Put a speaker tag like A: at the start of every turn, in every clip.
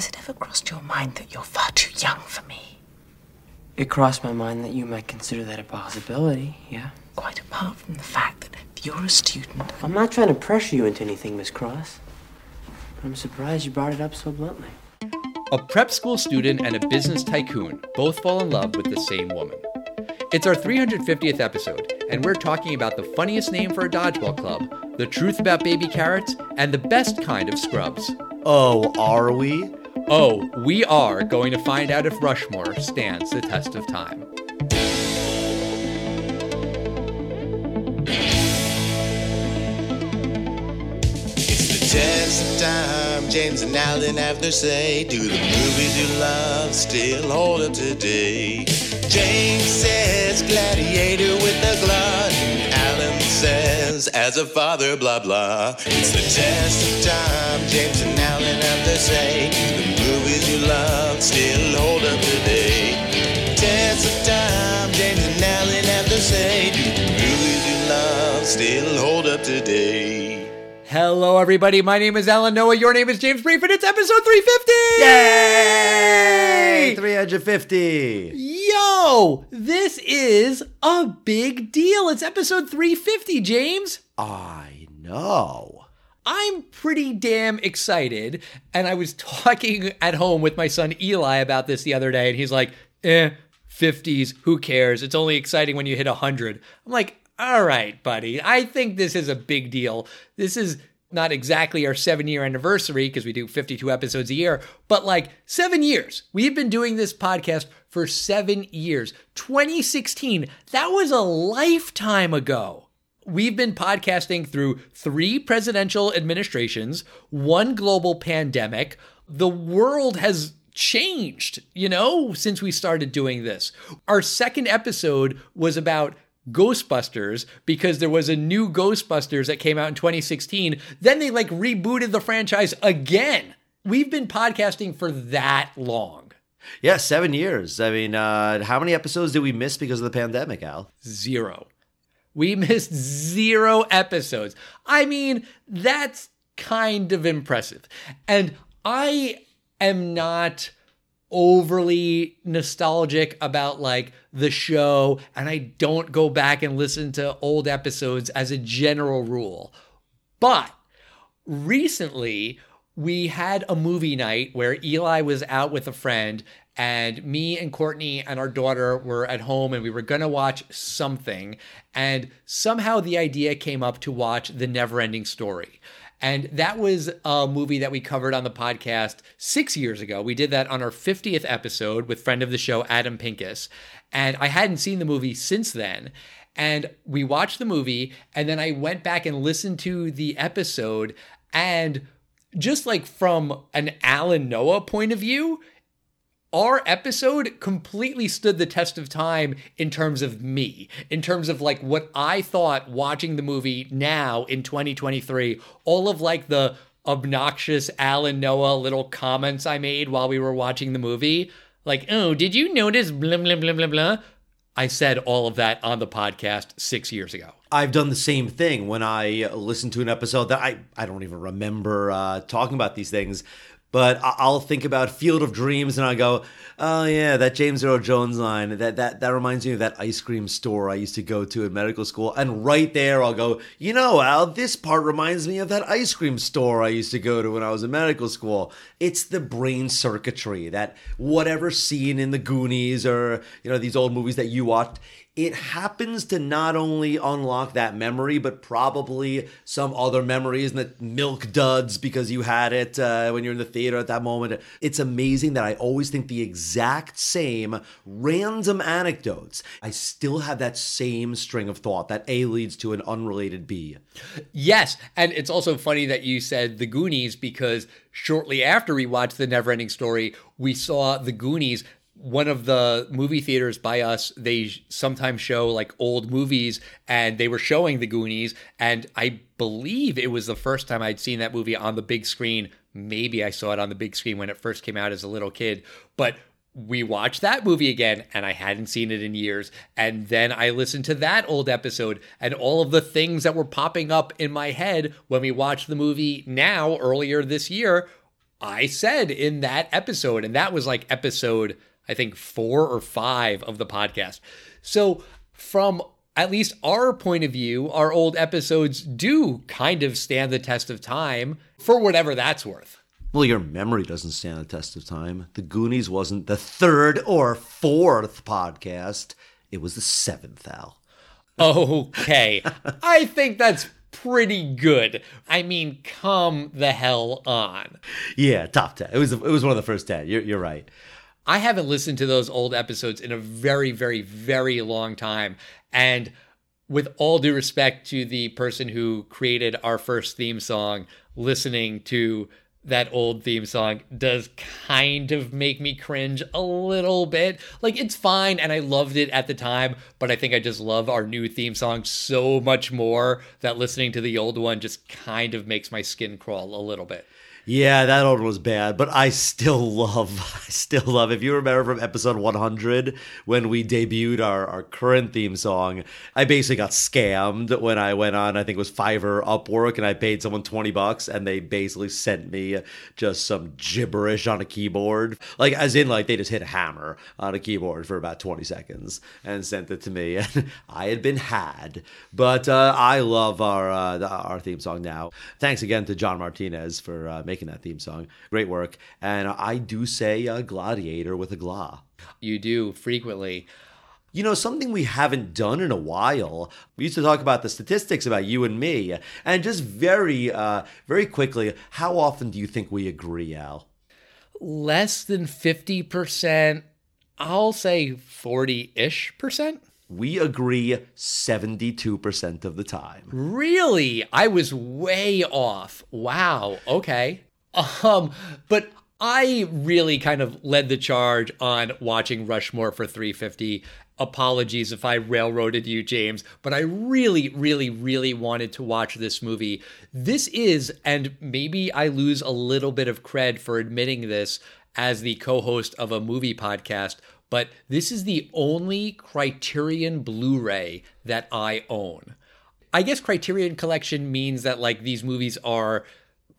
A: Has it ever crossed your mind that you're far too young for me?
B: It crossed my mind that you might consider that a possibility, yeah?
A: Quite apart from the fact that you're a student.
B: I'm not trying to pressure you into anything, Miss Cross. But I'm surprised you brought it up so bluntly.
C: A prep school student and a business tycoon both fall in love with the same woman. It's our 350th episode, and we're talking about the funniest name for a dodgeball club, the truth about baby carrots, and the best kind of scrubs.
D: Oh, are we?
C: Oh, we are going to find out if Rushmore stands the test of time.
E: It's the test of time. James and Alan have their say. Do the movies you love still hold up today? James says gladiator with a glut. Says as a father, blah blah. It's the test of time. James and Alan have their say. The movies you love still hold up today? Test of time. James and Alan have their say. The movies you love still hold up today?
C: Hello, everybody. My name is Alan Noah. Your name is James Brief, and it's episode 350!
D: Yay! 350.
C: Yo, this is a big deal. It's episode 350, James.
D: I know.
C: I'm pretty damn excited. And I was talking at home with my son Eli about this the other day, and he's like, eh, 50s, who cares? It's only exciting when you hit 100. I'm like, all right, buddy, I think this is a big deal. This is not exactly our seven year anniversary because we do 52 episodes a year, but like seven years. We've been doing this podcast for seven years. 2016, that was a lifetime ago. We've been podcasting through three presidential administrations, one global pandemic. The world has changed, you know, since we started doing this. Our second episode was about Ghostbusters because there was a new Ghostbusters that came out in 2016. Then they like rebooted the franchise again. We've been podcasting for that long.
D: Yeah, seven years. I mean, uh, how many episodes did we miss because of the pandemic, Al?
C: Zero. We missed zero episodes. I mean, that's kind of impressive. And I am not overly nostalgic about like the show and I don't go back and listen to old episodes as a general rule. But recently we had a movie night where Eli was out with a friend and me and Courtney and our daughter were at home and we were going to watch something and somehow the idea came up to watch The Neverending Story. And that was a movie that we covered on the podcast six years ago. We did that on our 50th episode with friend of the show, Adam Pincus. And I hadn't seen the movie since then. And we watched the movie, and then I went back and listened to the episode. And just like from an Alan Noah point of view, our episode completely stood the test of time in terms of me, in terms of like what I thought watching the movie now in 2023, all of like the obnoxious Alan Noah little comments I made while we were watching the movie. Like, oh, did you notice blah, blah, blah, blah, blah? I said all of that on the podcast six years ago.
D: I've done the same thing when I listen to an episode that I, I don't even remember uh, talking about these things. But I'll think about Field of Dreams and I go, oh yeah, that James Earl Jones line. That that that reminds me of that ice cream store I used to go to in medical school. And right there, I'll go, you know, Al, this part reminds me of that ice cream store I used to go to when I was in medical school. It's the brain circuitry that whatever scene in the Goonies or you know these old movies that you watched it happens to not only unlock that memory, but probably some other memories and the milk duds because you had it uh, when you're in the theater at that moment. It's amazing that I always think the exact same random anecdotes. I still have that same string of thought that A leads to an unrelated B.
C: Yes, and it's also funny that you said the Goonies because shortly after we watched the Neverending Story, we saw the Goonies. One of the movie theaters by us, they sometimes show like old movies, and they were showing the Goonies. And I believe it was the first time I'd seen that movie on the big screen. Maybe I saw it on the big screen when it first came out as a little kid, but we watched that movie again and I hadn't seen it in years. And then I listened to that old episode and all of the things that were popping up in my head when we watched the movie now earlier this year I said in that episode, and that was like episode, I think, four or five of the podcast. So, from at least our point of view, our old episodes do kind of stand the test of time for whatever that's worth.
D: Well, your memory doesn't stand the test of time. The Goonies wasn't the third or fourth podcast, it was the seventh, Al.
C: Okay. I think that's pretty good. I mean, come the hell on.
D: Yeah, top 10. It was, it was one of the first 10. You're, you're right.
C: I haven't listened to those old episodes in a very, very, very long time. And with all due respect to the person who created our first theme song, listening to that old theme song does kind of make me cringe a little bit. Like it's fine and I loved it at the time, but I think I just love our new theme song so much more that listening to the old one just kind of makes my skin crawl a little bit.
D: Yeah, that old one was bad, but I still love, I still love. If you remember from episode 100 when we debuted our, our current theme song, I basically got scammed when I went on. I think it was Fiverr Upwork, and I paid someone 20 bucks, and they basically sent me just some gibberish on a keyboard, like as in like they just hit a hammer on a keyboard for about 20 seconds and sent it to me, and I had been had. But uh, I love our uh, our theme song now. Thanks again to John Martinez for uh, making that theme song. Great work. And I do say uh, Gladiator with a gla.
C: You do frequently.
D: You know, something we haven't done in a while. We used to talk about the statistics about you and me, and just very, uh, very quickly, how often do you think we agree, Al?
C: Less than 50%, I'll say 40 ish percent.
D: We agree 72% of the time.
C: Really? I was way off. Wow. Okay. Um, but I really kind of led the charge on watching Rushmore for 350. Apologies if I railroaded you, James, but I really, really, really wanted to watch this movie. This is, and maybe I lose a little bit of cred for admitting this as the co host of a movie podcast, but this is the only Criterion Blu ray that I own. I guess Criterion Collection means that like these movies are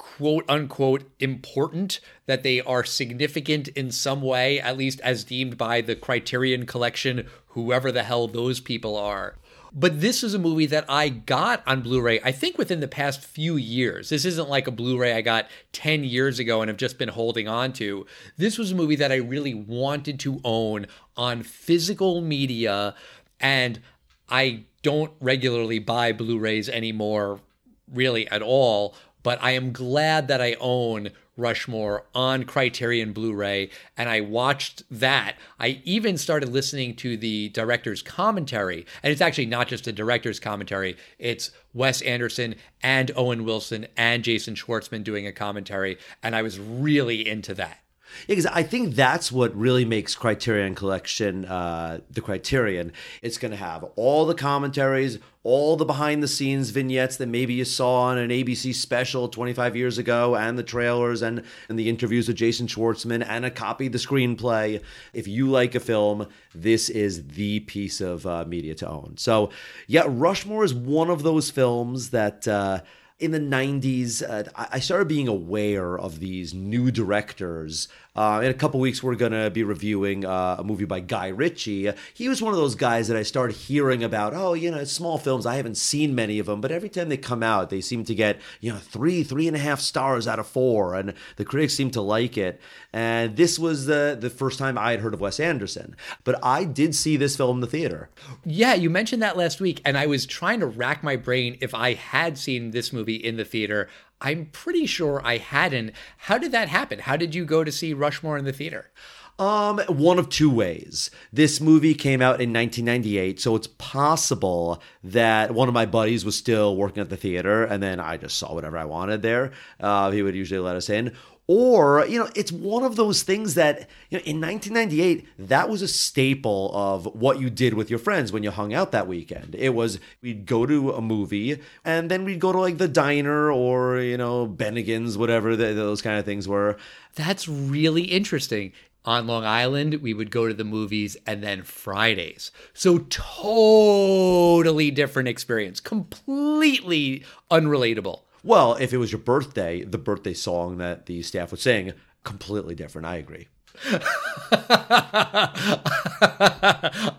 C: quote unquote important, that they are significant in some way, at least as deemed by the Criterion Collection, whoever the hell those people are. But this is a movie that I got on Blu ray, I think within the past few years. This isn't like a Blu ray I got 10 years ago and have just been holding on to. This was a movie that I really wanted to own on physical media, and I don't regularly buy Blu rays anymore, really at all but I am glad that I own Rushmore on Criterion Blu ray, and I watched that. I even started listening to the director's commentary, and it's actually not just a director's commentary, it's Wes Anderson and Owen Wilson and Jason Schwartzman doing a commentary, and I was really into that.
D: Yeah, because I think that's what really makes Criterion Collection uh, the Criterion. It's going to have all the commentaries, all the behind the scenes vignettes that maybe you saw on an ABC special 25 years ago, and the trailers and, and the interviews with Jason Schwartzman, and a copy of the screenplay. If you like a film, this is the piece of uh, media to own. So, yeah, Rushmore is one of those films that. Uh, in the 90s, uh, I started being aware of these new directors. Uh, in a couple weeks, we're going to be reviewing uh, a movie by Guy Ritchie. He was one of those guys that I started hearing about. Oh, you know, small films. I haven't seen many of them, but every time they come out, they seem to get, you know, three, three and a half stars out of four, and the critics seem to like it. And this was the, the first time I had heard of Wes Anderson. But I did see this film in the theater.
C: Yeah, you mentioned that last week, and I was trying to rack my brain if I had seen this movie in the theater. I'm pretty sure I hadn't. How did that happen? How did you go to see Rushmore in the theater?
D: Um, one of two ways. This movie came out in 1998, so it's possible that one of my buddies was still working at the theater, and then I just saw whatever I wanted there. Uh, he would usually let us in. Or, you know, it's one of those things that, you know, in 1998, that was a staple of what you did with your friends when you hung out that weekend. It was we'd go to a movie and then we'd go to like the diner or, you know, Bennigan's, whatever the, those kind of things were.
C: That's really interesting. On Long Island, we would go to the movies and then Fridays. So, totally different experience, completely unrelatable.
D: Well, if it was your birthday, the birthday song that the staff would sing, completely different. I agree.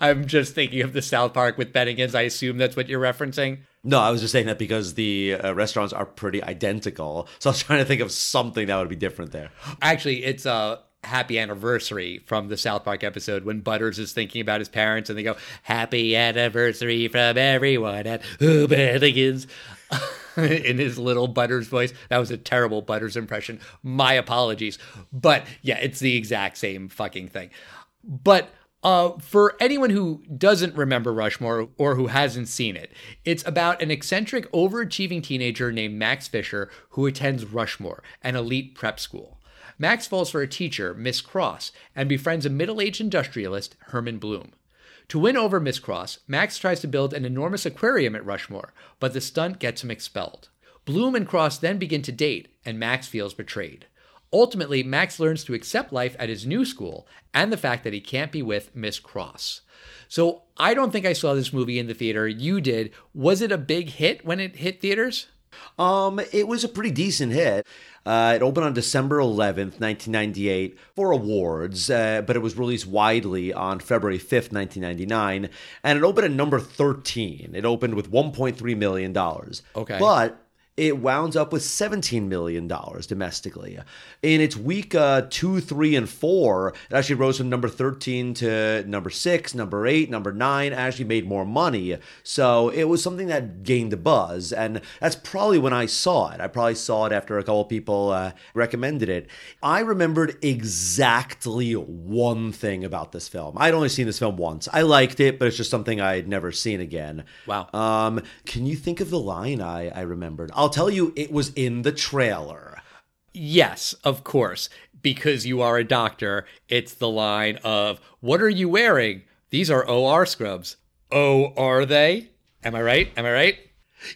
C: I'm just thinking of the South Park with Bennigan's. I assume that's what you're referencing.
D: No, I was just saying that because the uh, restaurants are pretty identical. So I was trying to think of something that would be different there.
C: Actually, it's a happy anniversary from the South Park episode when Butters is thinking about his parents and they go, Happy anniversary from everyone at Who Bennigan's. in his little Butters voice. That was a terrible Butters impression. My apologies. But yeah, it's the exact same fucking thing. But uh, for anyone who doesn't remember Rushmore or who hasn't seen it, it's about an eccentric, overachieving teenager named Max Fisher who attends Rushmore, an elite prep school. Max falls for a teacher, Miss Cross, and befriends a middle aged industrialist, Herman Bloom. To win over Miss Cross, Max tries to build an enormous aquarium at Rushmore, but the stunt gets him expelled. Bloom and Cross then begin to date, and Max feels betrayed. Ultimately, Max learns to accept life at his new school and the fact that he can't be with Miss Cross. So, I don't think I saw this movie in the theater. You did. Was it a big hit when it hit theaters?
D: Um, it was a pretty decent hit. Uh, it opened on December 11th, 1998, for awards, uh, but it was released widely on February 5th, 1999, and it opened at number 13. It opened with $1.3 million.
C: Okay.
D: But it wound up with $17 million domestically. In its week uh, two, three, and four, it actually rose from number 13 to number six, number eight, number nine, actually made more money. So it was something that gained a buzz. And that's probably when I saw it. I probably saw it after a couple people uh, recommended it. I remembered exactly one thing about this film. I'd only seen this film once. I liked it, but it's just something I'd never seen again.
C: Wow.
D: Um, can you think of the line I, I remembered? I'll tell you, it was in the trailer.
C: Yes, of course. Because you are a doctor, it's the line of, What are you wearing? These are OR scrubs. Oh, are they? Am I right? Am I right?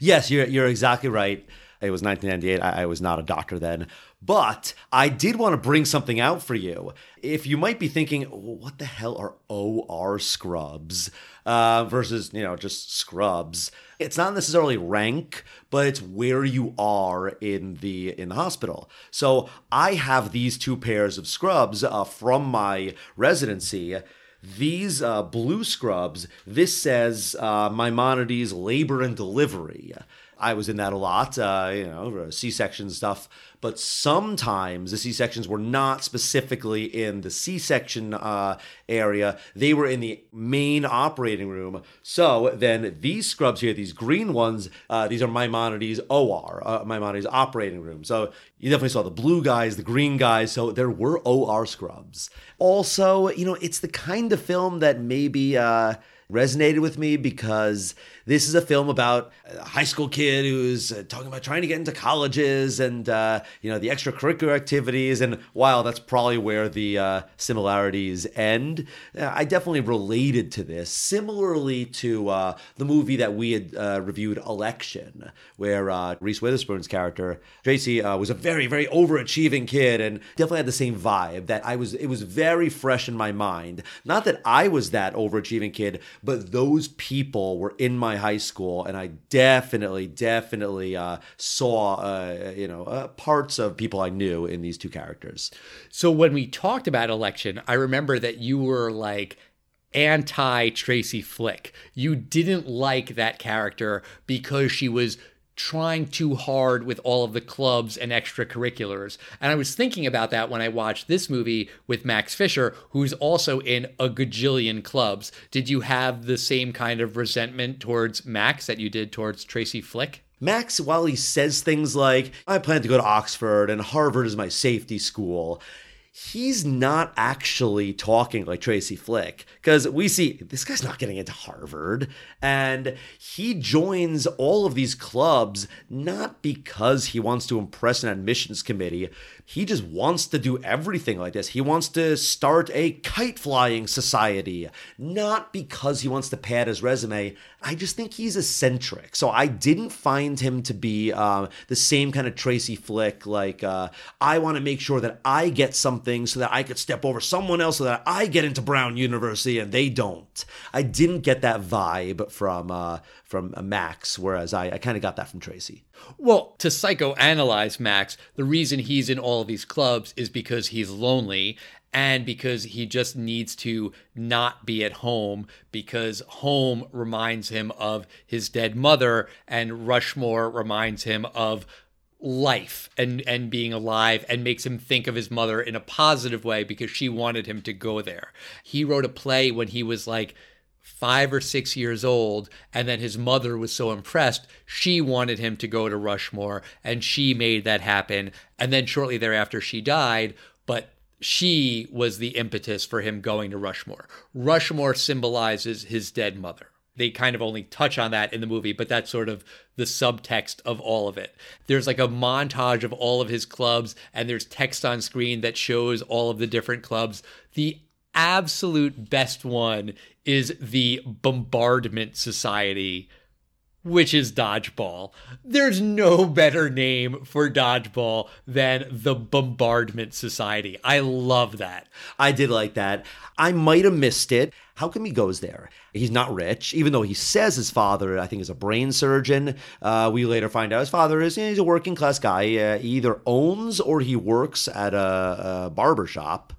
D: Yes, you're you're exactly right. It was 1998. I, I was not a doctor then. But I did want to bring something out for you. If you might be thinking, what the hell are OR scrubs uh, versus, you know, just scrubs? It's not necessarily rank, but it's where you are in the in the hospital. So I have these two pairs of scrubs uh, from my residency. These uh, blue scrubs, this says uh, Maimonides labor and delivery. I was in that a lot, uh, you know, C-section stuff. But sometimes the C-sections were not specifically in the C-section uh, area; they were in the main operating room. So then these scrubs here, these green ones, uh, these are Maimonides OR, uh, Maimonides operating room. So you definitely saw the blue guys, the green guys. So there were OR scrubs. Also, you know, it's the kind of film that maybe uh, resonated with me because this is a film about a high school kid who's uh, talking about trying to get into colleges and uh, you know the extracurricular activities. And while that's probably where the uh, similarities end, uh, I definitely related to this. Similarly to uh, the movie that we had uh, reviewed, Election, where Reese Witherspoon's character Tracy was a very very overachieving kid and definitely had the same vibe. That I was it was very fresh in my mind. Not that I was that overachieving kid, but those people were in my high school, and I definitely, definitely uh, saw, uh, you know, uh, parts of people I knew in these two characters.
C: So when we talked about election, I remember that you were like anti Tracy Flick. You didn't like that character because she was trying too hard with all of the clubs and extracurriculars. And I was thinking about that when I watched this movie with Max Fisher, who's also in a gajillion clubs. Did you have the same kind of resentment towards Max that you did towards Tracy Flick?
D: Max, while he says things like, I plan to go to Oxford and Harvard is my safety school, he's not actually talking like Tracy Flick because we see this guy's not getting into Harvard and he joins all of these clubs not because he wants to impress an admissions committee. He just wants to do everything like this. He wants to start a kite flying society, not because he wants to pad his resume. I just think he's eccentric. So I didn't find him to be uh, the same kind of Tracy Flick. Like, uh, I want to make sure that I get something so that I could step over someone else so that I get into Brown University and they don't. I didn't get that vibe from uh, from uh, Max, whereas I, I kind of got that from Tracy.
C: Well, to psychoanalyze Max, the reason he's in all of these clubs is because he's lonely and because he just needs to not be at home because home reminds him of his dead mother and Rushmore reminds him of life and and being alive and makes him think of his mother in a positive way because she wanted him to go there. He wrote a play when he was like 5 or 6 years old and then his mother was so impressed she wanted him to go to Rushmore and she made that happen and then shortly thereafter she died but she was the impetus for him going to Rushmore. Rushmore symbolizes his dead mother. They kind of only touch on that in the movie, but that's sort of the subtext of all of it. There's like a montage of all of his clubs, and there's text on screen that shows all of the different clubs. The absolute best one is the Bombardment Society which is dodgeball. There's no better name for dodgeball than the Bombardment Society. I love that.
D: I did like that. I might have missed it. How come he goes there? He's not rich, even though he says his father, I think, is a brain surgeon. Uh, we later find out his father is he's a working class guy. Uh, he either owns or he works at a, a barber shop.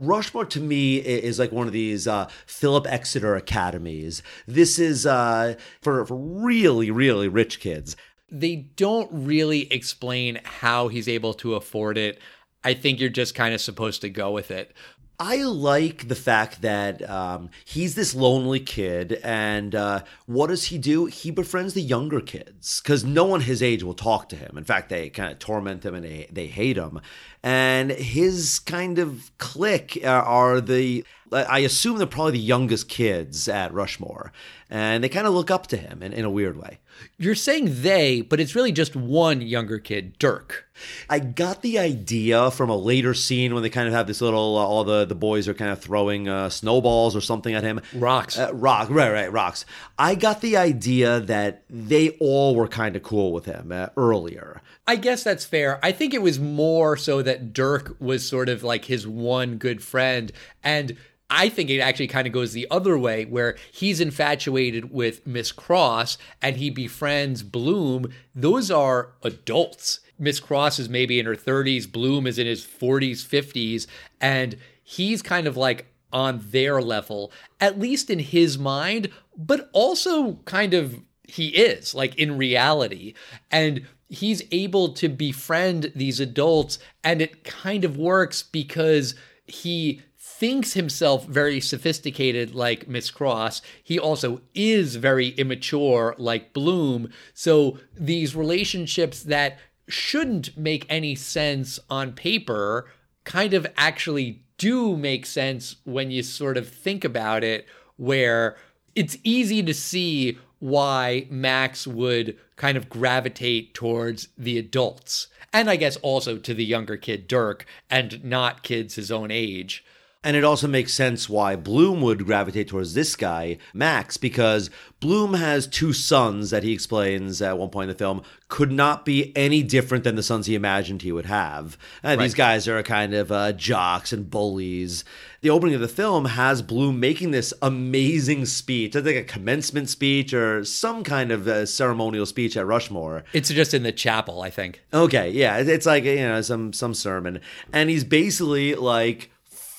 D: Rushmore to me is like one of these uh, Philip Exeter academies. This is uh, for, for really, really rich kids.
C: They don't really explain how he's able to afford it. I think you're just kind of supposed to go with it.
D: I like the fact that um, he's this lonely kid, and uh, what does he do? He befriends the younger kids because no one his age will talk to him. In fact, they kind of torment him and they, they hate him. And his kind of clique are, are the, I assume they're probably the youngest kids at Rushmore, and they kind of look up to him in, in a weird way.
C: You're saying they, but it's really just one younger kid, Dirk.
D: I got the idea from a later scene when they kind of have this little, uh, all the, the boys are kind of throwing uh, snowballs or something at him.
C: Rocks.
D: Uh, rock, right, right, rocks. I got the idea that they all were kind of cool with him uh, earlier.
C: I guess that's fair. I think it was more so that Dirk was sort of like his one good friend. And I think it actually kind of goes the other way, where he's infatuated with Miss Cross and he befriends Bloom. Those are adults. Miss Cross is maybe in her 30s, Bloom is in his 40s, 50s, and he's kind of like on their level, at least in his mind, but also kind of he is, like in reality. And he's able to befriend these adults, and it kind of works because he thinks himself very sophisticated like Miss Cross. He also is very immature like Bloom. So these relationships that shouldn't make any sense on paper kind of actually do make sense when you sort of think about it, where it's easy to see why Max would kind of gravitate towards the adults. And I guess also to the younger kid, Dirk, and not kids his own age.
D: And it also makes sense why Bloom would gravitate towards this guy, Max, because Bloom has two sons that he explains at one point in the film could not be any different than the sons he imagined he would have. And
C: Right.
D: these guys are kind of uh, jocks and bullies. The opening of the film has Bloom making this amazing speech. I think a commencement speech or some kind of uh, ceremonial speech at Rushmore.
C: It's just in the chapel, I think.
D: Okay, yeah, it's like you know some some sermon, and he's basically like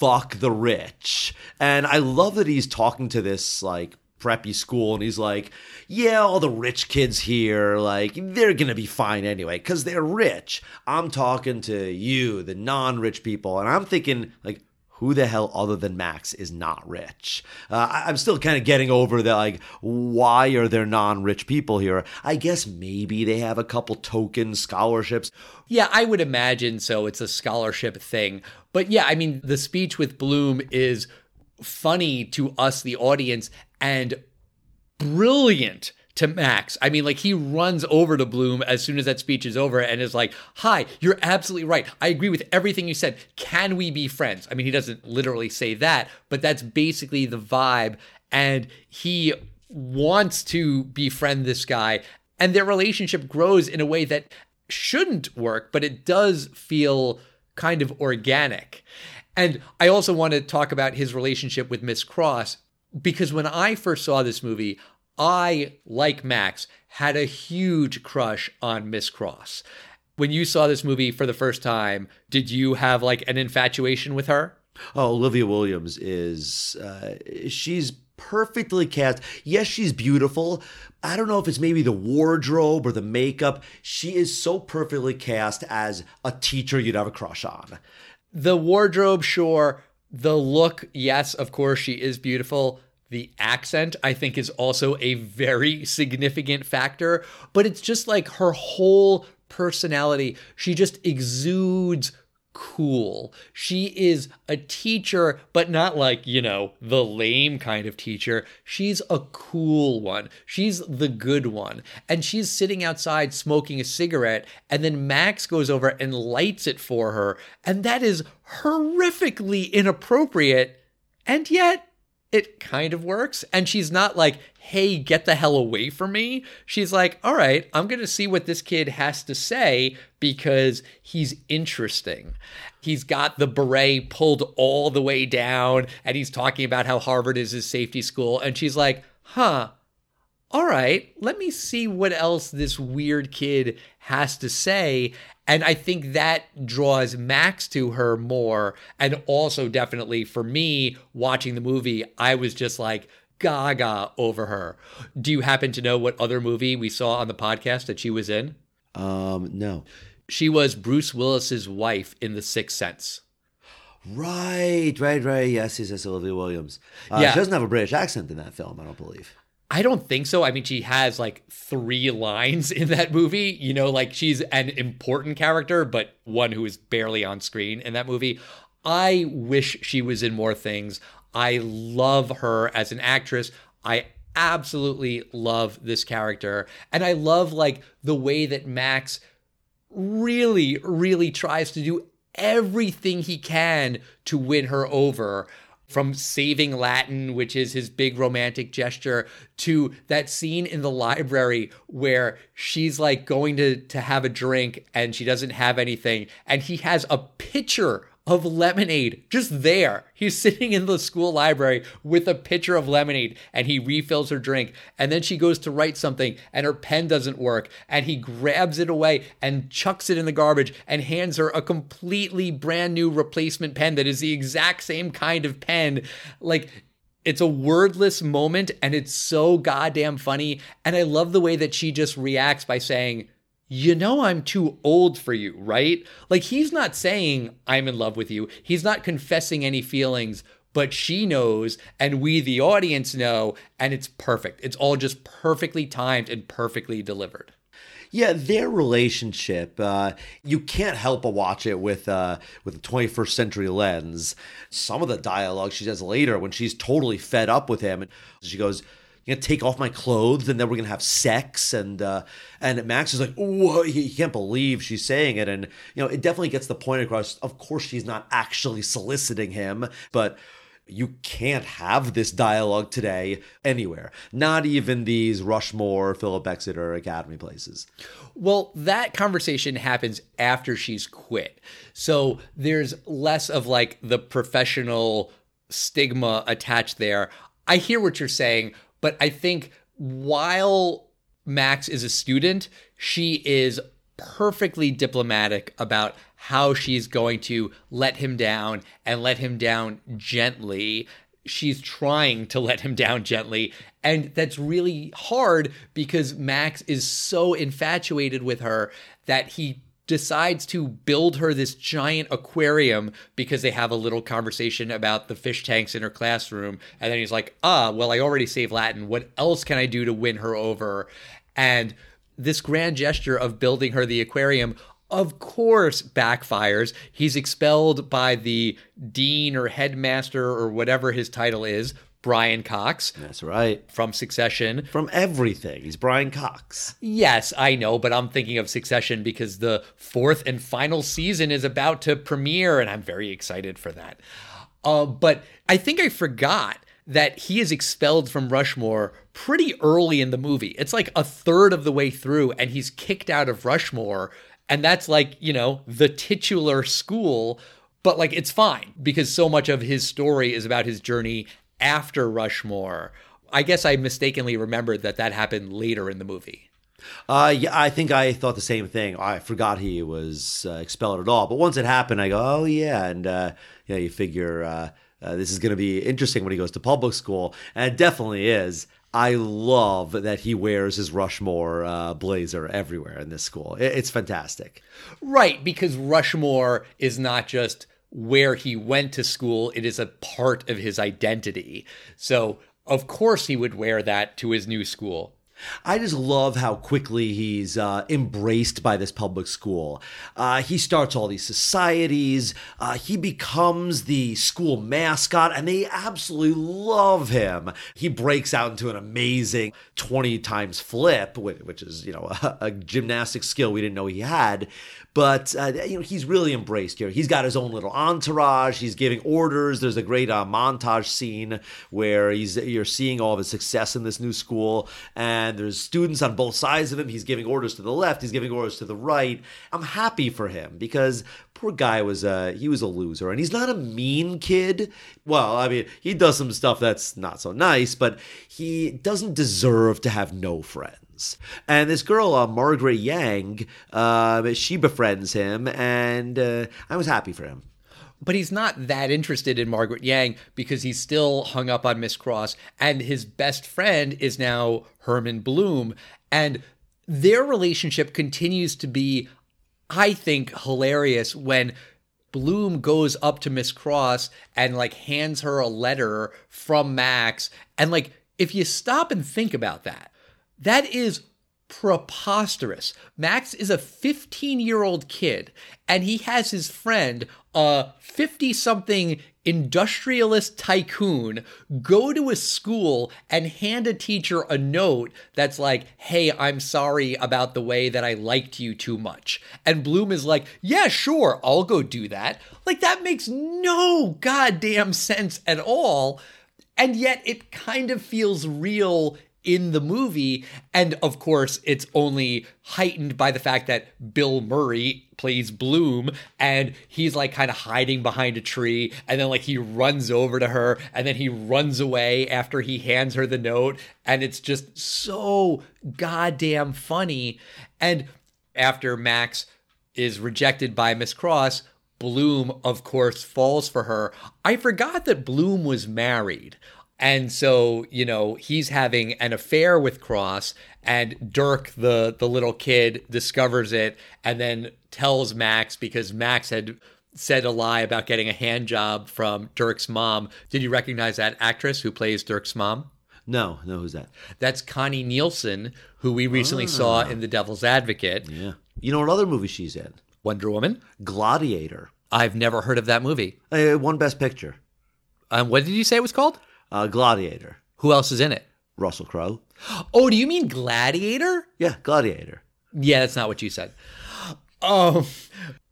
D: fuck the rich, and I love that he's talking to this like preppy school, and he's like, yeah, all the rich kids here, like they're gonna be fine anyway, cause they're rich. I'm talking to you, the non-rich people, and I'm thinking like. Who the hell other than Max is not rich? Uh, I- I'm still kind of getting over the like, why are there non-rich people here? I guess maybe they have a couple token scholarships.
C: Yeah, I would imagine so. It's a scholarship thing. But yeah, I mean, the speech with Bloom is funny to us, the audience, and brilliant to Max. I mean, like he runs over to Bloom as soon as that speech is over and is like, Hi, you're absolutely right. I agree with everything you said. Can we be friends? I mean, he doesn't literally say that, but that's basically the vibe. And he wants to befriend this guy, and their relationship grows in a way that shouldn't work, but it does feel kind of organic. And I also want to talk about his relationship with Miss Cross because when I first saw this movie, I, like Max, had a huge crush on Miss Cross. When you saw this movie for the first time, did you have like an infatuation with her?
D: Oh, Olivia Williams is uh, she's perfectly cast. Yes, she's beautiful. I don't know if it's maybe the wardrobe or the makeup. She is so perfectly cast as a teacher you'd have a crush on.
C: The wardrobe, sure. The look, yes, of course, she is beautiful. The accent, I think, is also a very significant factor, but it's just like her whole personality. She just exudes cool. She is a teacher, but not like, you know, the lame kind of teacher. She's a cool one. She's the good one. And she's sitting outside smoking a cigarette, and then Max goes over and lights it for her. And that is horrifically inappropriate. And yet, it kind of works. And she's not like, hey, get the hell away from me. She's like, all right, I'm going to see what this kid has to say because he's interesting. He's got the beret pulled all the way down and he's talking about how Harvard is his safety school. And she's like, huh, all right, let me see what else this weird kid has to say. And I think that draws Max to her more. And also, definitely for me, watching the movie, I was just like, gaga over her. Do you happen to know what other movie we saw on the podcast that she was in?
D: Um, no.
C: She was Bruce Willis's wife in The Sixth Sense.
D: Right, right, right. Yes, yes, yes. Olivia Williams. Uh,
C: Yeah.
D: She doesn't have a British accent in that film, I don't believe.
C: I don't think so. I mean, she has like three lines in that movie. You know, like she's an important character, but one who is barely on screen in that movie. I wish she was in more things. I love her as an actress. I absolutely love this character. And I love like the way that Max really, really tries to do everything he can to win her over. From saving Latin, which is his big romantic gesture, to that scene in the library where she's like going to, to have a drink and she doesn't have anything. And he has a pitcher of lemonade just there. He's sitting in the school library with a pitcher of lemonade and he refills her drink. And then she goes to write something and her pen doesn't work. And he grabs it away and chucks it in the garbage and hands her a completely brand new replacement pen that is the exact same kind of pen. Like, it's a wordless moment and it's so goddamn funny. And I love the way that she just reacts by saying, you know I'm too old for you, right? Like he's not saying I'm in love with you. He's not confessing any feelings, but she knows and we the audience know and it's perfect. It's all just perfectly timed and perfectly delivered.
D: Yeah, their relationship, uh, you can't help but watch it with uh, with a 21st century lens. Some of the dialogue she says later when she's totally fed up with him, and she goes, "You're gonna take off my clothes, and then we're gonna have sex." And uh, and Max is like, "Whoa!" He, he can't believe she's saying it, and you know, it definitely gets the point across. Of course, she's not actually soliciting him, but you can't have this dialogue today anywhere. Not even these Rushmore, Philip Exeter Academy places.
C: Well, that conversation happens after she's quit. So there's less of like the professional stigma attached there. I hear what you're saying, but I think while Max is a student, she is perfectly diplomatic about how she's going to let him down and let him down gently. She's trying to let him down gently. And that's really hard because Max is so infatuated with her that he decides to build her this giant aquarium because they have a little conversation about the fish tanks in her classroom. And then he's like, ah, well, I already saved Latin. What else can I do to win her over? And this grand gesture of building her the aquarium of course backfires. He's expelled by the dean or headmaster or whatever his title is, Brian Cox
D: That's right.
C: from Succession.
D: From everything. He's Brian Cox.
C: Yes, I know, but I'm thinking of Succession because the fourth and final season is about to premiere, and I'm very excited for that. Uh, but I think I forgot that he is expelled from Rushmore pretty early in the movie. It's like a third of the way through, and he's kicked out of Rushmore. And that's like, you know, the titular school, but like it's fine because so much of his story is about his journey after Rushmore. I guess I mistakenly remembered that that happened later in the movie.
D: Uh, yeah, I think I thought the same thing. I forgot he was uh, expelled at all. But once it happened, I go, oh yeah, and uh, you know, you figure uh, uh, this is going to be interesting when he goes to public school, and it definitely is. I love that he wears his Rushmore uh, blazer everywhere in this school. It- it's fantastic.
C: Right, because Rushmore is not just where he went to school, it is a part of his identity. So, of course, he would wear that to his new school.
D: I just love how quickly he's uh, embraced by this public school. Uh, he starts all these societies. Uh, he becomes the school mascot, and they absolutely love him. He breaks out into an amazing 20 times flip, whi- which is, you know, a, a gymnastic skill we didn't know he had. But uh, you know he's really embraced here. He's got his own little entourage. He's giving orders. There's a great uh, montage scene where he's you're seeing all of his success in this new school, and there's students on both sides of him. He's giving orders to the left. He's giving orders to the right. I'm happy for him because poor guy was a he was a loser, and he's not a mean kid. Well, I mean he does some stuff that's not so nice, but he doesn't deserve to have no friends. And this girl, uh, Margaret Yang, uh, she befriends him, and uh, I was happy for him.
C: But he's not that interested in Margaret Yang because he's still hung up on Miss Cross, and his best friend is now Herman Bloom. And their relationship continues to be, I think, hilarious when Bloom goes up to Miss Cross and like hands her a letter from Max. And like, if you stop and think about that, that is preposterous. Max is a 15 year old kid, and he has his friend, a 50 something industrialist tycoon, go to a school and hand a teacher a note that's like, hey, I'm sorry about the way that I liked you too much. And Bloom is like, yeah, sure, I'll go do that. Like, that makes no goddamn sense at all. And yet it kind of feels real in the movie. And of course, it's only heightened by the fact that Bill Murray plays Bloom and he's like kind of hiding behind a tree. And then, like, he runs over to her and then he runs away after he hands her the note. And it's just so goddamn funny. And after Max is rejected by Miss Cross, Bloom, of course, falls for her. I forgot that Bloom was married. And so, you know, he's having an affair with Cross, and Dirk, the the little kid, discovers it and then tells Max because Max had said a lie about getting a hand job from Dirk's mom. Did you recognize that actress who plays Dirk's mom?
D: No, no, who's that?
C: That's Connie Nielsen, who we recently saw in The Devil's Advocate.
D: Yeah. You know what other movie she's in?
C: Wonder Woman.
D: Gladiator.
C: I've never heard of that movie.
D: Uh, won Best Picture.
C: Um, what did you say it was called?
D: Uh, Gladiator.
C: Who else is in it?
D: Russell Crowe.
C: Oh, do you mean Gladiator?
D: Yeah, Gladiator.
C: Yeah, that's not what you said. Um,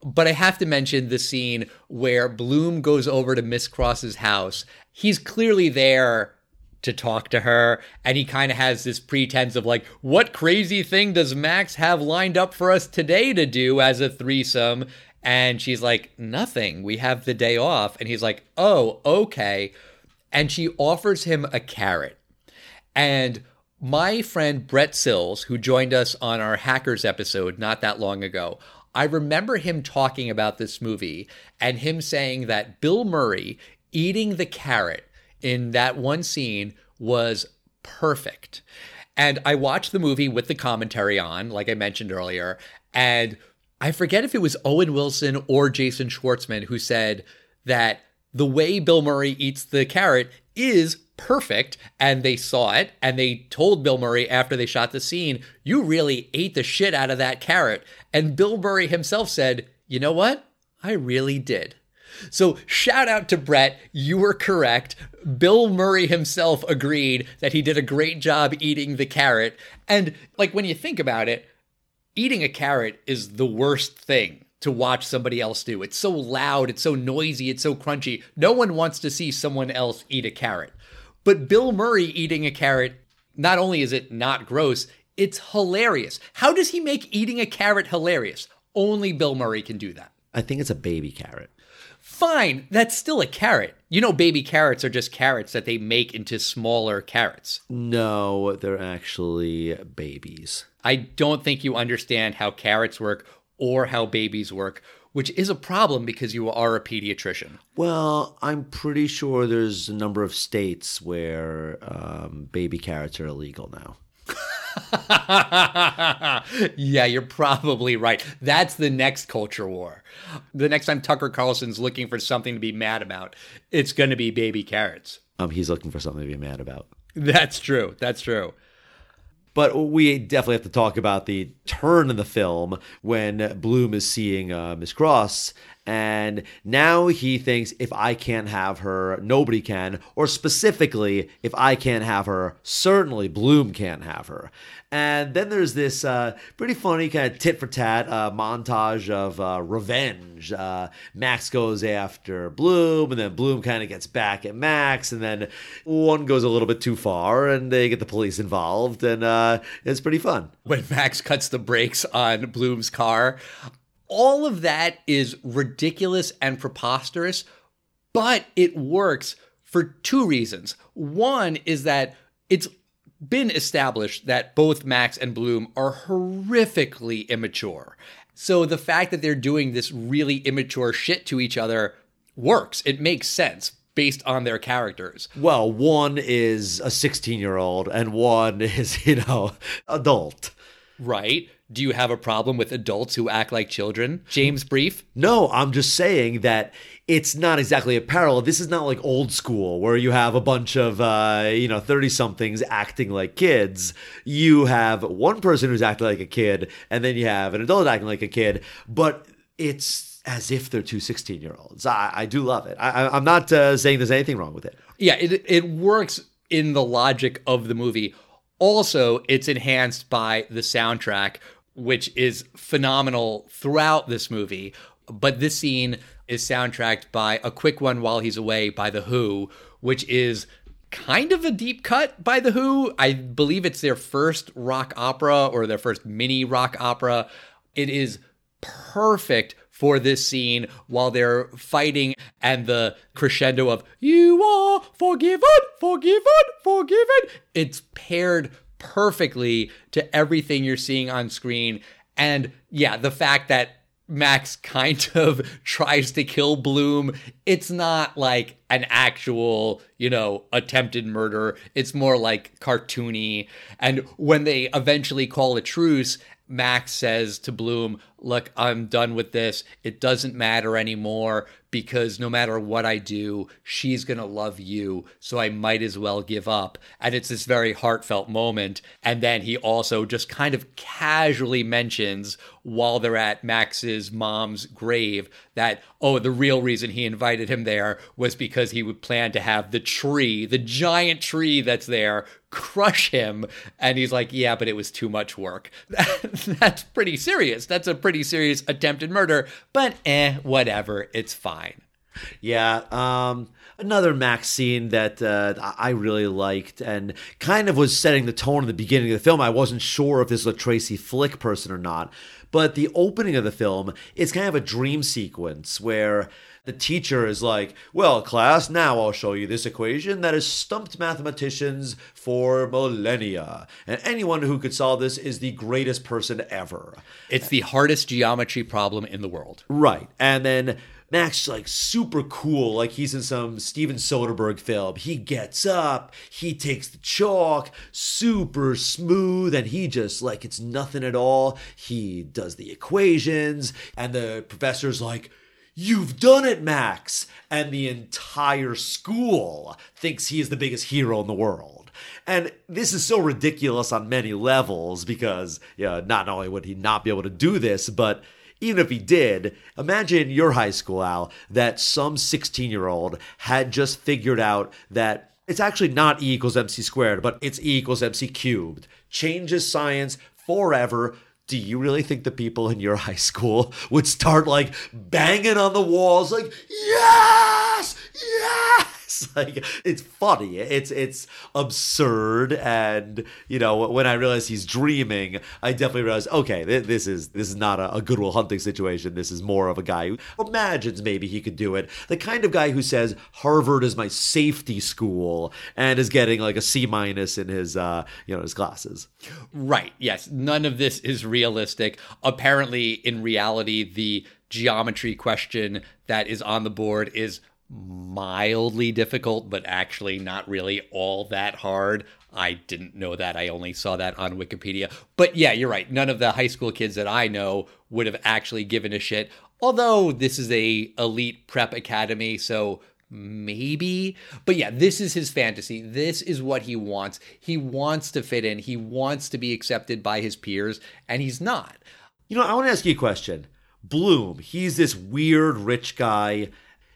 C: but I have to mention the scene where Bloom goes over to Miss Cross's house. He's clearly there to talk to her, and he kind of has this pretense of like, what crazy thing does Max have lined up for us today to do as a threesome? And she's like, nothing. We have the day off. And he's like, oh, okay. And she offers him a carrot. And my friend Brett Sills, who joined us on our Hackers episode not that long ago, I remember him talking about this movie and him saying that Bill Murray eating the carrot in that one scene was perfect. And I watched the movie with the commentary on, like I mentioned earlier, and I forget if it was Owen Wilson or Jason Schwartzman who said that the way Bill Murray eats the carrot is perfect and they saw it and they told Bill Murray after they shot the scene, you really ate the shit out of that carrot. And Bill Murray himself said, you know what? I really did. So shout out to Brett. You were correct. Bill Murray himself agreed that he did a great job eating the carrot. And like when you think about it, eating a carrot is the worst thing to watch somebody else do. It's so loud, it's so noisy, it's so crunchy. No one wants to see someone else eat a carrot. But Bill Murray eating a carrot, not only is it not gross, it's hilarious. How does he make eating a carrot hilarious? Only Bill Murray can do that.
D: I think it's a baby carrot.
C: Fine, that's still a carrot. You know, baby carrots are just carrots that they make into smaller carrots.
D: No, they're actually babies.
C: I don't think you understand how carrots work or how babies work, which is a problem because you are a pediatrician.
D: Well, I'm pretty sure there's a number of states where um, baby carrots are illegal now.
C: yeah, you're probably right. That's the next culture war. The next time Tucker Carlson's looking for something to be mad about, it's going to be baby carrots.
D: Um, he's looking for something to be mad about.
C: That's true. That's true.
D: But we definitely have to talk about the turn in the film when Bloom is seeing uh, Miss Cross. And now he thinks if I can't have her, nobody can. Or specifically, if I can't have her, certainly Bloom can't have her. And then there's this uh, pretty funny kind of tit for tat uh, montage of uh, revenge. Uh, Max goes after Bloom, and then Bloom kind of gets back at Max, and then one goes a little bit too far, and they get the police involved, and uh, it's pretty fun.
C: When Max cuts the brakes on Bloom's car, all of that is ridiculous and preposterous, but it works for two reasons. One is that it's been established that both Max and Bloom are horrifically immature. So the fact that they're doing this really immature shit to each other works. It makes sense based on their characters.
D: Well, one is a 16 year old, and one is, you know, adult.
C: Right? Do you have a problem with adults who act like children? James Brief?
D: No, I'm just saying that it's not exactly a parallel. This is not like old school where you have a bunch of uh, you know 30 somethings acting like kids. You have one person who's acting like a kid and then you have an adult acting like a kid, but it's as if they're two 16 year olds. I, I do love it. I, I'm not uh, saying there's anything wrong with it.
C: Yeah, it, it works in the logic of the movie. Also, it's enhanced by the soundtrack, which is phenomenal throughout this movie. But this scene is soundtracked by A Quick One While He's Away by The Who, which is kind of a deep cut by The Who. I believe it's their first rock opera or their first mini rock opera. It is perfect for this scene while they're fighting and the crescendo of you are forgiven, forgiven, forgiven. It's paired perfectly to everything you're seeing on screen. And yeah, the fact that Max kind of tries to kill Bloom. It's not like an actual, you know, attempted murder. It's more like cartoony. And when they eventually call a truce, Max says to Bloom, Look, I'm done with this. It doesn't matter anymore because no matter what I do, she's going to love you. So I might as well give up. And it's this very heartfelt moment. And then he also just kind of casually mentions while they're at Max's mom's grave that, oh, the real reason he invited him there was because he would plan to have the tree, the giant tree that's there, crush him. And he's like, yeah, but it was too much work. that's pretty serious. That's a pretty serious attempted murder, but eh, whatever. It's fine.
D: Yeah. Um, another Max scene that uh, I really liked and kind of was setting the tone in the beginning of the film. I wasn't sure if this was a Tracy Flick person or not, but the opening of the film is kind of a dream sequence where the teacher is like, Well, class, now I'll show you this equation that has stumped mathematicians for millennia. And anyone who could solve this is the greatest person ever.
C: It's the hardest geometry problem in the world.
D: Right. And then Max like super cool, like he's in some Steven Soderbergh film. He gets up, he takes the chalk, super smooth, and he just like it's nothing at all. He does the equations, and the professor's like, You've done it, Max! And the entire school thinks he is the biggest hero in the world. And this is so ridiculous on many levels because, you know, not only would he not be able to do this, but even if he did, imagine your high school, Al, that some 16 year old had just figured out that it's actually not E equals MC squared, but it's E equals MC cubed. Changes science forever. Do you really think the people in your high school would start like banging on the walls, like, yes, yes? like it's funny. It's it's absurd, and you know when I realize he's dreaming, I definitely realize okay, th- this is this is not a, a Goodwill Hunting situation. This is more of a guy who imagines maybe he could do it. The kind of guy who says Harvard is my safety school and is getting like a C minus in his uh you know his classes.
C: Right. Yes. None of this is realistic. Apparently, in reality, the geometry question that is on the board is mildly difficult, but actually not really all that hard. I didn't know that. I only saw that on Wikipedia. But yeah, you're right. None of the high school kids that I know would have actually given a shit. Although this is a elite prep academy, so maybe but yeah this is his fantasy this is what he wants he wants to fit in he wants to be accepted by his peers and he's not
D: You know, I want to ask you a question. Bloom, he's this weird rich guy.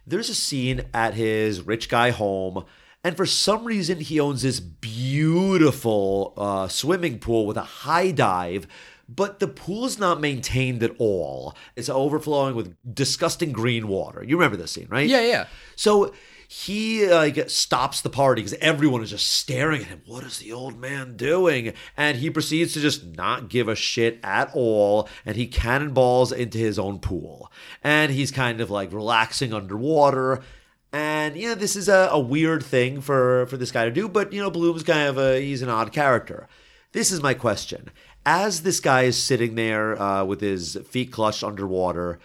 D: There's a scene at his rich guy home, and for some reason, he owns this beautiful uh, swimming pool with a high dive. But the pool's not maintained at all. It's overflowing with disgusting green water. You remember this scene, right?
C: yeah yeah
D: So he like stops the party because everyone is just staring at him. What is the old man doing? And he proceeds to just not give a shit at all, and he cannonballs into his own pool. And he's kind of like relaxing underwater. And you know, this is a, a weird thing for for this guy to do, but you know, Bloom's kind of a he's an odd character. This is my question: As this guy is sitting there uh, with his feet clutched underwater,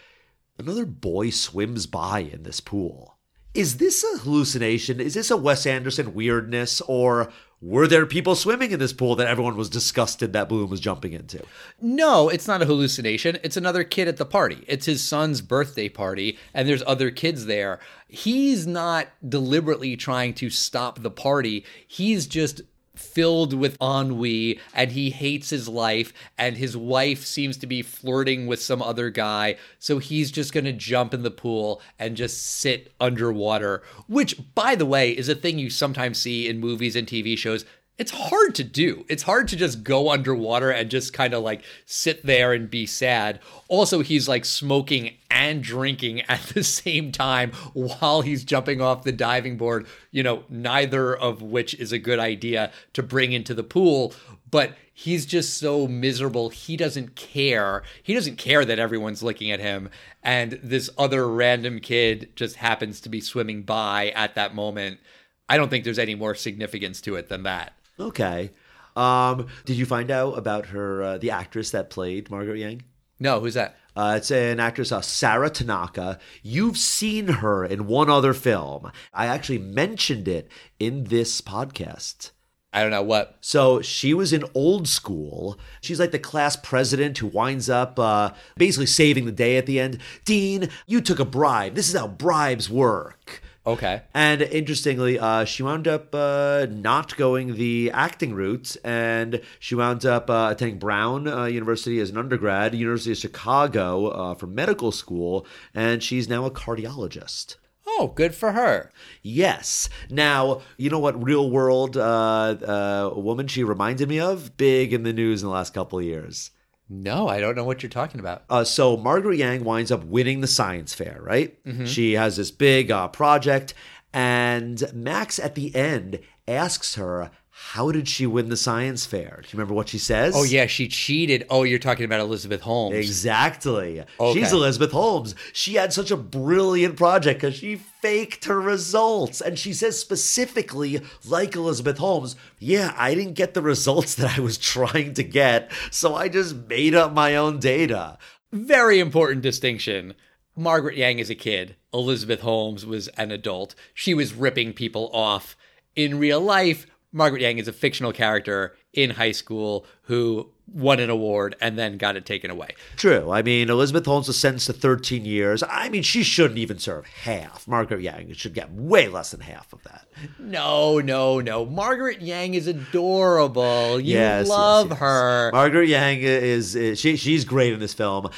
D: another boy swims by in this pool. Is this a hallucination? Is this a Wes Anderson weirdness? Or were there people swimming in this pool that everyone was disgusted that Bloom was jumping into?
C: No, it's not a hallucination. It's another kid at the party. It's his son's birthday party, and there's other kids there. He's not deliberately trying to stop the party. He's just filled with ennui and he hates his life and his wife seems to be flirting with some other guy. So he's just going to jump in the pool and just sit underwater which by the way is a thing you sometimes see in movies and TV shows it's hard to do. It's hard to just go underwater and just kind of like sit there and be sad. Also, he's like smoking and drinking at the same time while he's jumping off the diving board, you know, neither of which is a good idea to bring into the pool. But he's just so miserable. He doesn't care. He doesn't care that everyone's looking at him. And this other random kid just happens to be swimming by at that moment. I don't think there's any more significance to it than that.
D: Okay. Um, did you find out about her, uh, the actress that played Margaret Yang?
C: No, who's that?
D: Uh, it's an actress, uh, Sara Tanaka. You've seen her in one other film. I actually mentioned it in this podcast.
C: I don't know what.
D: So she was in old school. She's like the class president who winds up uh, basically saving the day at the end. Dean, you took a bribe. This is how bribes work.
C: Okay.
D: And interestingly, uh, she wound up uh, not going the acting route, and she wound up uh, attending Brown uh, University as an undergrad, University of Chicago uh, for medical school, and she's now a cardiologist.
C: Oh, good for her.
D: Yes. Now, you know what real world uh, uh, woman she reminded me of? Big in the news in the last couple of years.
C: No, I don't know what you're talking about.
D: Uh, so Margaret Yang winds up winning the science fair, right? She has this big uh, project, and Max at the end asks her, "How did she win the science fair?" Do you remember what she says?
C: Oh, yeah, she cheated. Oh, you're talking about Elizabeth Holmes.
D: Exactly.
C: Okay.
D: She's Elizabeth Holmes. She had such a brilliant project because she faked her results. And she says specifically, like Elizabeth Holmes, yeah, I didn't get the results that I was trying to get. So I just made up my own data.
C: Very important distinction. Margaret Yang is a kid. Elizabeth Holmes was an adult. She was ripping people off. In real life, Margaret Yang is a fictional character in high school who won an award and then got it taken away.
D: True. I mean, Elizabeth Holmes was sentenced to 13 years. I mean, she shouldn't even serve half. Margaret Yang should get way less than half of that.
C: No, no, no. Margaret Yang is adorable. You
D: Yes, yes,
C: love
D: yes.
C: her.
D: Margaret Yang is, is she? She's great in this film.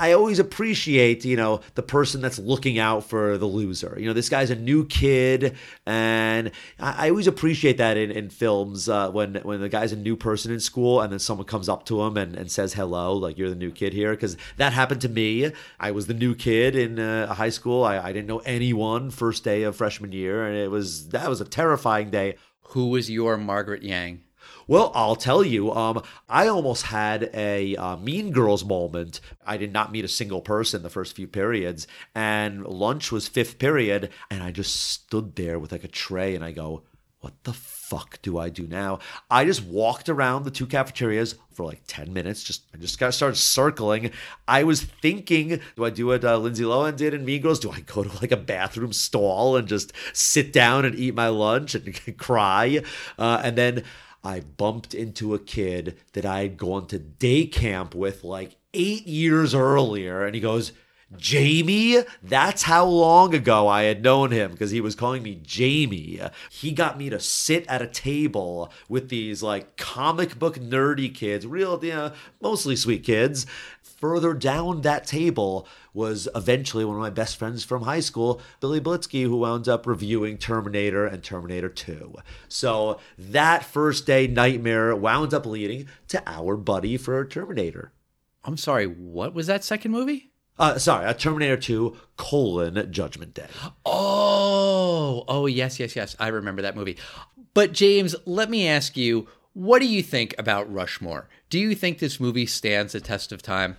D: I always appreciate, you know, the person that's looking out for the loser. You know, this guy's a new kid, and I, I always appreciate that in, in films uh, when when the guy's a new person in school, and then someone comes up to him and, and says hello, like you're the new kid here, because that happened to me. I was the new kid in uh, high school. I, I didn't know anyone first day of freshman year, and it was that was a terrifying day.
C: Who was your Margaret Yang?
D: Well, I'll tell you, um, I almost had a uh, Mean Girls moment. I did not meet a single person the first few periods, and lunch was fifth period, and I just stood there with like a tray, and I go, "What the fuck do I do now?" I just walked around the two cafeterias for like ten minutes. Just I just got started circling. I was thinking, do I do what uh, Lindsay Lohan did in Mean Girls? Do I go to like a bathroom stall and just sit down and eat my lunch and cry, uh, and then. I bumped into a kid that I had gone to day camp with like eight years earlier. And he goes, Jamie, that's how long ago I had known him because he was calling me Jamie. He got me to sit at a table with these like comic book nerdy kids, real, you know, mostly sweet kids. Further down that table was eventually one of my best friends from high school, Billy Blitzky, who wound up reviewing Terminator and Terminator 2. So that first day nightmare wound up leading to our buddy for Terminator.
C: I'm sorry, what was that second movie?
D: Uh, sorry, a Terminator 2 colon Judgment Day.
C: Oh, oh, yes, yes, yes. I remember that movie. But, James, let me ask you what do you think about Rushmore? Do you think this movie stands the test of time?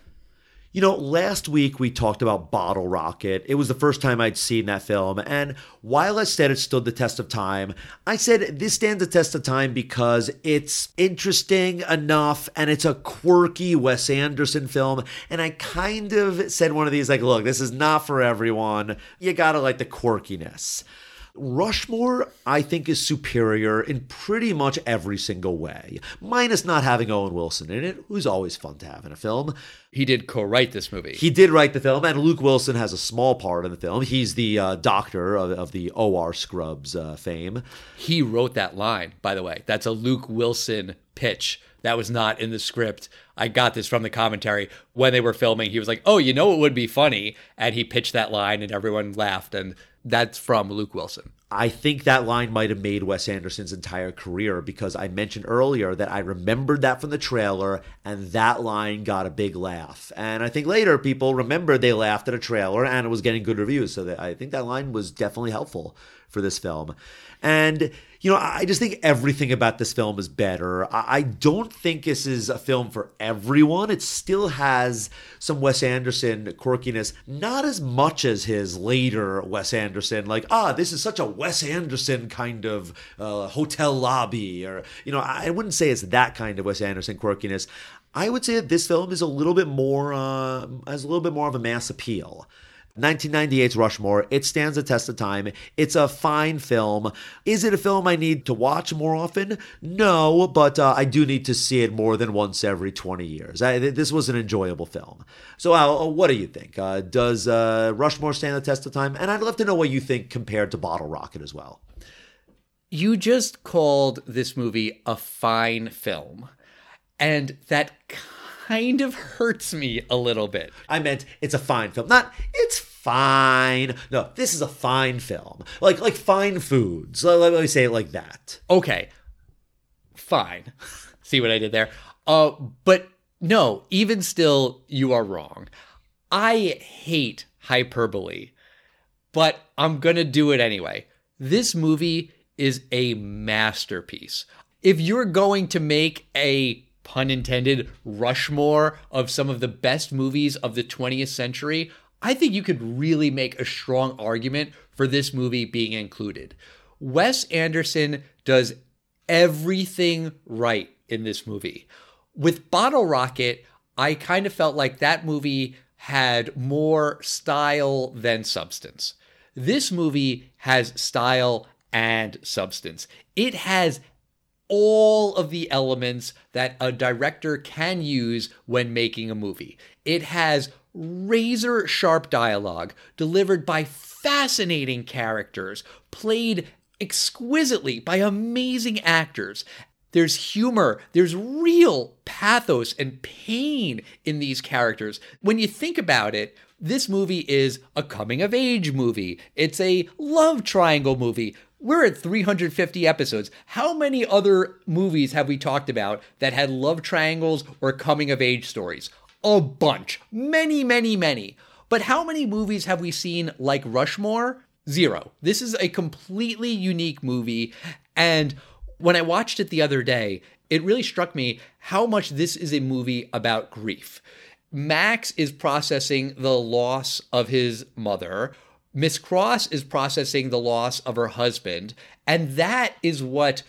D: You know, last week we talked about Bottle Rocket. It was the first time I'd seen that film. And while I said it stood the test of time, I said this stands the test of time because it's interesting enough and it's a quirky Wes Anderson film. And I kind of said one of these, like, look, this is not for everyone. You gotta like the quirkiness. Rushmore, I think, is superior in pretty much every single way, minus not having Owen Wilson in it, who's always fun to have in a film.
C: He did co write this movie.
D: He did write the film, and Luke Wilson has a small part in the film. He's the uh, doctor of, of, the OR Scrubs uh, fame.
C: He wrote that line, by the way. That's a Luke Wilson pitch. That was not in the script. I got this from the commentary when they were filming. He was like, "Oh, you know it would be funny," and he pitched that line, and everyone laughed. And that's from Luke Wilson.
D: I think that line might have made Wes Anderson's entire career because I mentioned earlier that I remembered that from the trailer and that line got a big laugh. And I think later people remembered they laughed at a trailer and it was getting good reviews. So I think that line was definitely helpful for this film. And you know, I just think everything about this film is better. I don't think this is a film for everyone. It still has some Wes Anderson quirkiness, not as much as his later Wes Anderson, like, ah, this is such a Wes Anderson kind of uh, hotel lobby, or, you know, I wouldn't say it's that kind of Wes Anderson quirkiness. I would say that this film is a little bit more, uh, has a little bit more of a mass appeal. 1998's Rushmore. It stands the test of time. It's a fine film. Is it a film I need to watch more often? No, but uh, I do need to see it more than once every 20 years. I, this was an enjoyable film. So, Al, what do you think? Uh, does uh, Rushmore stand the test of time? And I'd love to know what you think compared to Bottle Rocket as well.
C: You just called this movie a fine film. And that kind of hurts me a little bit.
D: I meant it's a fine film. Not it's fine. No, this is a fine film. Like like fine foods. Let, let me say it like that.
C: Okay. Fine. See what I did there? Uh but no, even still you are wrong. I hate hyperbole, but I'm going to do it anyway. This movie is a masterpiece. If you're going to make a pun intended, Rushmore of some of the best movies of the 20th century, I think you could really make a strong argument for this movie being included. Wes Anderson does everything right in this movie. With Bottle Rocket, I kind of felt like that movie had more style than substance. This movie has style and substance. It has all of the elements that a director can use when making a movie. It has razor sharp dialogue delivered by fascinating characters, played exquisitely by amazing actors. There's humor. There's real pathos and pain in these characters. When you think about it, this movie is a coming of age movie. It's a love triangle movie. We're at 350 episodes. How many other movies have we talked about that had love triangles or coming of age stories? A bunch. Many, many, many. But how many movies have we seen like Rushmore? Zero. This is a completely unique movie. And when I watched it the other day, it really struck me how much this is a movie about grief. Max is processing the loss of his mother. Miss Cross is processing the loss of her husband. And that is what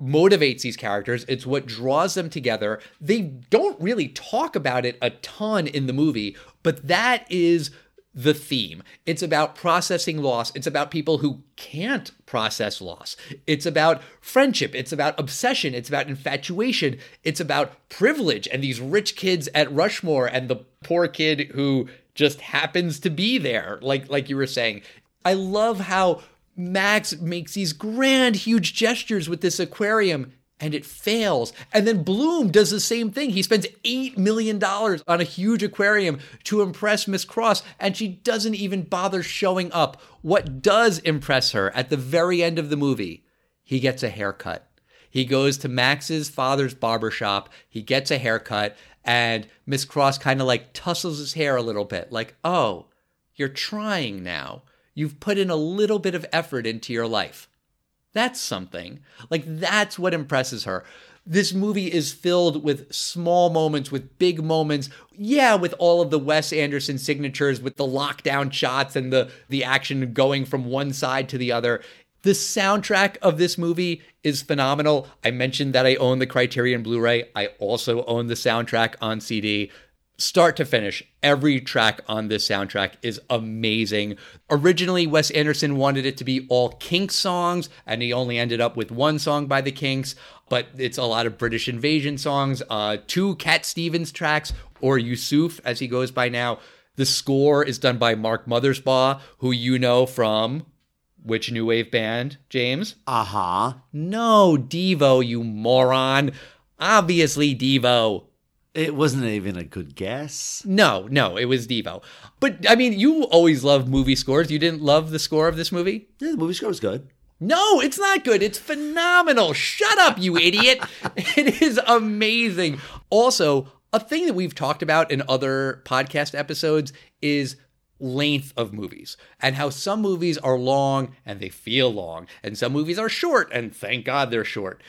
C: motivates these characters. It's what draws them together. They don't really talk about it a ton in the movie, but that is the theme. It's about processing loss. It's about people who can't process loss. It's about friendship. It's about obsession. It's about infatuation. It's about privilege and these rich kids at Rushmore and the poor kid who just happens to be there, like like you were saying. I love how Max makes these grand, huge gestures with this aquarium and it fails. And then Bloom does the same thing. He spends $8 million on a huge aquarium to impress Miss Cross, and she doesn't even bother showing up. What does impress her at the very end of the movie? He gets a haircut. He goes to Max's father's barber shop, he gets a haircut, and Miss Cross kind of like tussles his hair a little bit, like, oh, you're trying now. You've put in a little bit of effort into your life. That's something. Like, that's what impresses her. This movie is filled with small moments, with big moments. Yeah, with all of the Wes Anderson signatures, with the lockdown shots and the, the action going from one side to the other. The soundtrack of this movie is phenomenal. I mentioned that I own the Criterion Blu ray. I also own the soundtrack on CD start to finish, every track on this soundtrack is amazing. Originally, Wes Anderson wanted it to be all Kinks songs, and he only ended up with one song by the Kinks, but it's a lot of British invasion songs, uh, two Cat Stevens tracks, or Yusuf, as he goes by now. The score is done by Mark Mothersbaugh, who you know from which new wave band, James?
D: Uh huh.
C: No, Devo, you moron. Obviously, Devo.
D: It wasn't even a good guess.
C: No, no, it was Devo. But I mean, you always love movie scores. You didn't love the score of this movie?
D: Yeah, the movie score was good.
C: No, it's not good. It's phenomenal. Shut up, you idiot. it is amazing. Also, a thing that we've talked about in other podcast episodes is length of movies and how some movies are long and they feel long, and some movies are short and thank God they're short.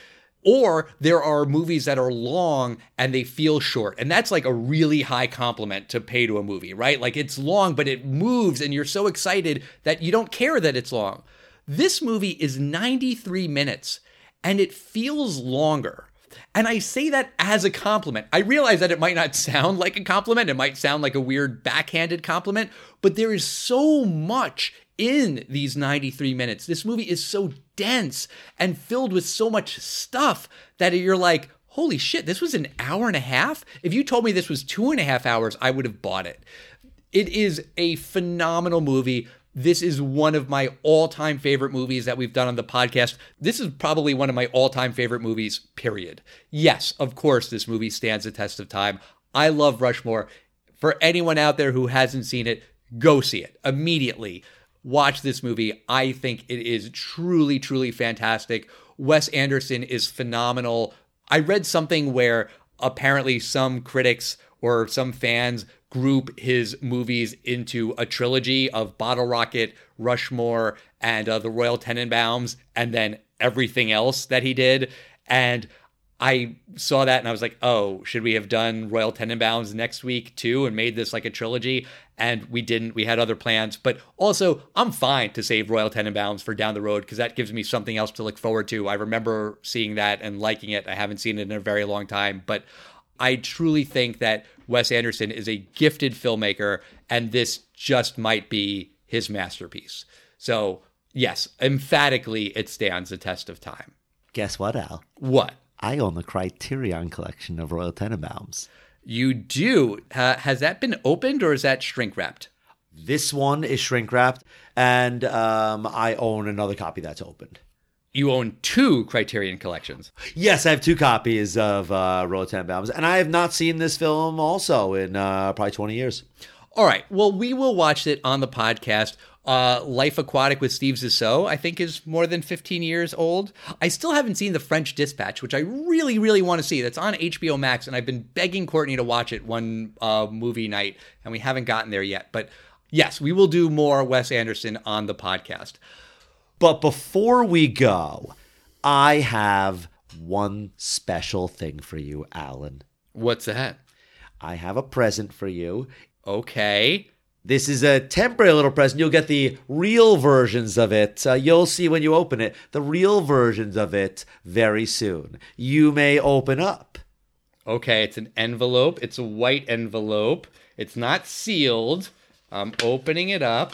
C: Or there are movies that are long and they feel short. And that's like a really high compliment to pay to a movie, right? Like it's long, but it moves and you're so excited that you don't care that it's long. This movie is 93 minutes and it feels longer. And I say that as a compliment. I realize that it might not sound like a compliment. It might sound like a weird backhanded compliment, but there is so much in these 93 minutes. This movie is so dense and filled with so much stuff that you're like, holy shit, this was an hour and a half? If you told me this was two and a half hours, I would have bought it. It is a phenomenal movie. This is one of my all time favorite movies that we've done on the podcast. This is probably one of my all time favorite movies, period. Yes, of course, this movie stands the test of time. I love Rushmore. For anyone out there who hasn't seen it, go see it immediately watch this movie. I think it is truly, truly fantastic. Wes Anderson is phenomenal. I read something where apparently some critics or some fans group his movies into a trilogy of Bottle Rocket, Rushmore, and uh, the Royal Tenenbaums, and then everything else that he did. And I saw that and I was like, oh, should we have done Royal Tenenbaums next week too and made this like a trilogy? And we didn't. We had other plans. But also, I'm fine to save Royal Tenenbaums for down the road because that gives me something else to look forward to. I remember seeing that and liking it. I haven't seen it in a very long time. But I truly think that Wes Anderson is a gifted filmmaker and this just might be his masterpiece. So, yes, emphatically, it stands the test of time.
D: Guess what, Al?
C: What?
D: I own the Criterion collection of Royal Tenenbaums.
C: You do. Uh, has that been opened or is that shrink wrapped?
D: This one is shrink wrapped, and um, I own another copy that's opened.
C: You own two Criterion collections.
D: Yes, I have two copies of uh, Royal Tenenbaums, and I have not seen this film also in uh, probably 20 years.
C: All right. Well, we will watch it on the podcast. Uh, Life Aquatic with Steve Zissou, I think, is more than 15 years old. I still haven't seen The French Dispatch, which I really, really want to see. That's on HBO Max, and I've been begging Courtney to watch it one uh, movie night, and we haven't gotten there yet. But yes, we will do more Wes Anderson on the podcast.
D: But before we go, I have one special thing for you, Alan.
C: What's that?
D: I have a present for you.
C: Okay.
D: This is a temporary little present. You'll get the real versions of it. Uh, you'll see when you open it the real versions of it very soon. You may open up.
C: Okay, it's an envelope. It's a white envelope. It's not sealed. I'm opening it up.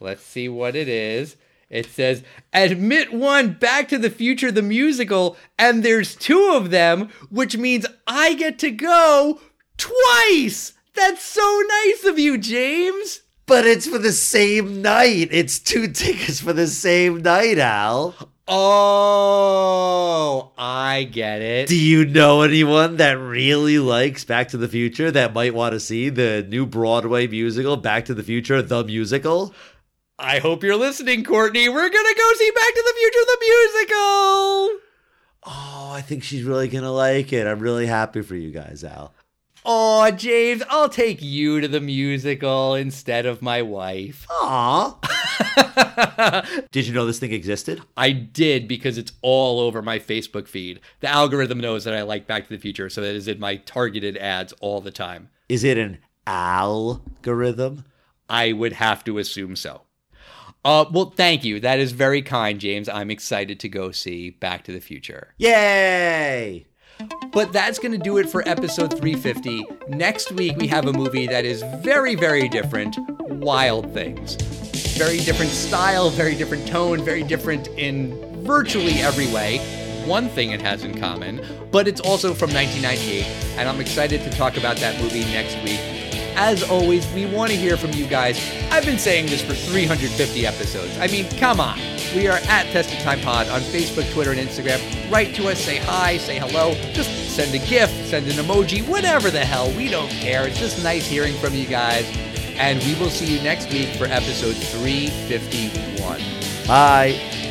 C: Let's see what it is. It says, Admit one Back to the Future the musical, and there's two of them, which means I get to go twice. That's so nice of you, James.
D: But it's for the same night. It's two tickets for the same night, Al.
C: Oh, I get it.
D: Do you know anyone that really likes Back to the Future that might want to see the new Broadway musical, Back to the Future, the musical?
C: I hope you're listening, Courtney. We're gonna go see Back to the Future the musical.
D: Oh, I think she's really going to like it. I'm really happy for you guys, Al.
C: Oh, James, I'll take you to the musical instead of my wife.
D: Aw. Did you know this thing existed?
C: I did because it's all over my Facebook feed. The algorithm knows that I like Back to the Future, so that is in my targeted ads all the time.
D: Is it an algorithm?
C: I would have to assume so. Uh, well, thank you. That is very kind, James. I'm excited to go see Back to the Future.
D: Yay!
C: But that's going to do it for episode 350. Next week, we have a movie that is very, very different Wild Things. Very different style, very different tone, very different in virtually every way. One thing it has in common, but it's also from 1998, and I'm excited to talk about that movie next week. As always, we want to hear from you guys. I've been saying this for 350 episodes. I mean, come on. We are at Tested Time Pod on Facebook, Twitter, and Instagram. Write to us, say hi, say hello, just send a gift, send an emoji, whatever the hell. We don't care. It's just nice hearing from you guys. And we will see you next week for episode 351.
D: Bye.